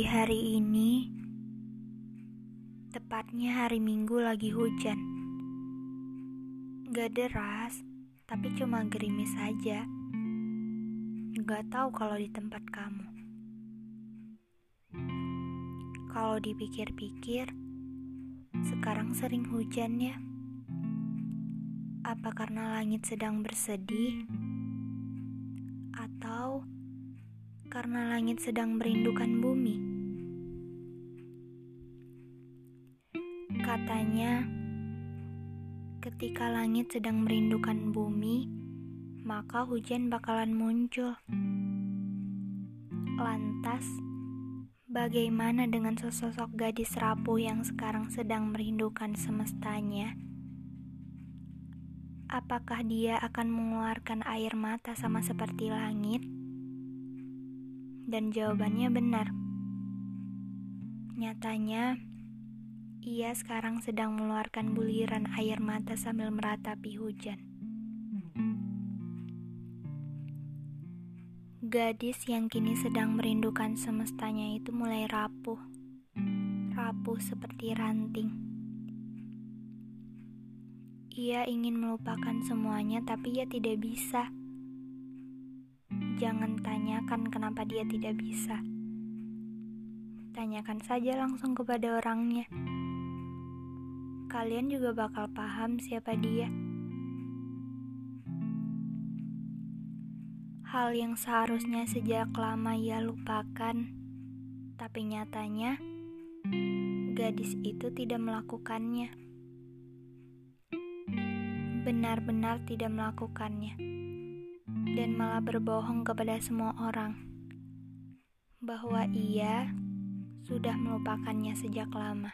Hari ini, tepatnya hari Minggu lagi hujan. Gak deras, tapi cuma gerimis saja. Gak tahu kalau di tempat kamu. Kalau dipikir-pikir, sekarang sering hujan ya. Apa karena langit sedang bersedih? Atau karena langit sedang merindukan bumi. Katanya, ketika langit sedang merindukan bumi, maka hujan bakalan muncul. Lantas, bagaimana dengan sesosok gadis rapuh yang sekarang sedang merindukan semestanya? Apakah dia akan mengeluarkan air mata sama seperti langit? Dan jawabannya benar. Nyatanya, ia sekarang sedang mengeluarkan buliran air mata sambil meratapi hujan. Gadis yang kini sedang merindukan semestanya itu mulai rapuh, rapuh seperti ranting. Ia ingin melupakan semuanya, tapi ia tidak bisa. Jangan tanyakan kenapa dia tidak bisa. Tanyakan saja langsung kepada orangnya. Kalian juga bakal paham siapa dia. Hal yang seharusnya sejak lama ia lupakan, tapi nyatanya gadis itu tidak melakukannya. Benar-benar tidak melakukannya dan malah berbohong kepada semua orang bahwa ia sudah melupakannya sejak lama.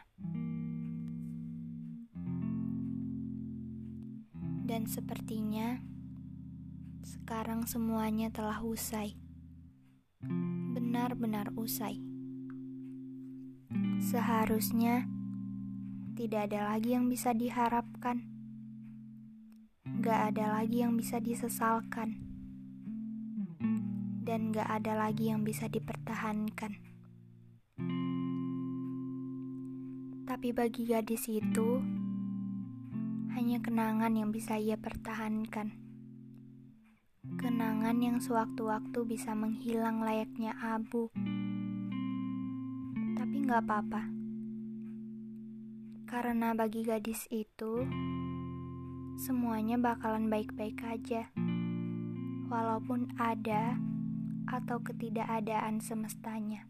Dan sepertinya sekarang semuanya telah usai. Benar-benar usai. Seharusnya tidak ada lagi yang bisa diharapkan. Gak ada lagi yang bisa disesalkan dan gak ada lagi yang bisa dipertahankan. Tapi bagi gadis itu, hanya kenangan yang bisa ia pertahankan. Kenangan yang sewaktu-waktu bisa menghilang layaknya abu. Tapi gak apa-apa. Karena bagi gadis itu, semuanya bakalan baik-baik aja. Walaupun ada atau ketidakadaan semestanya.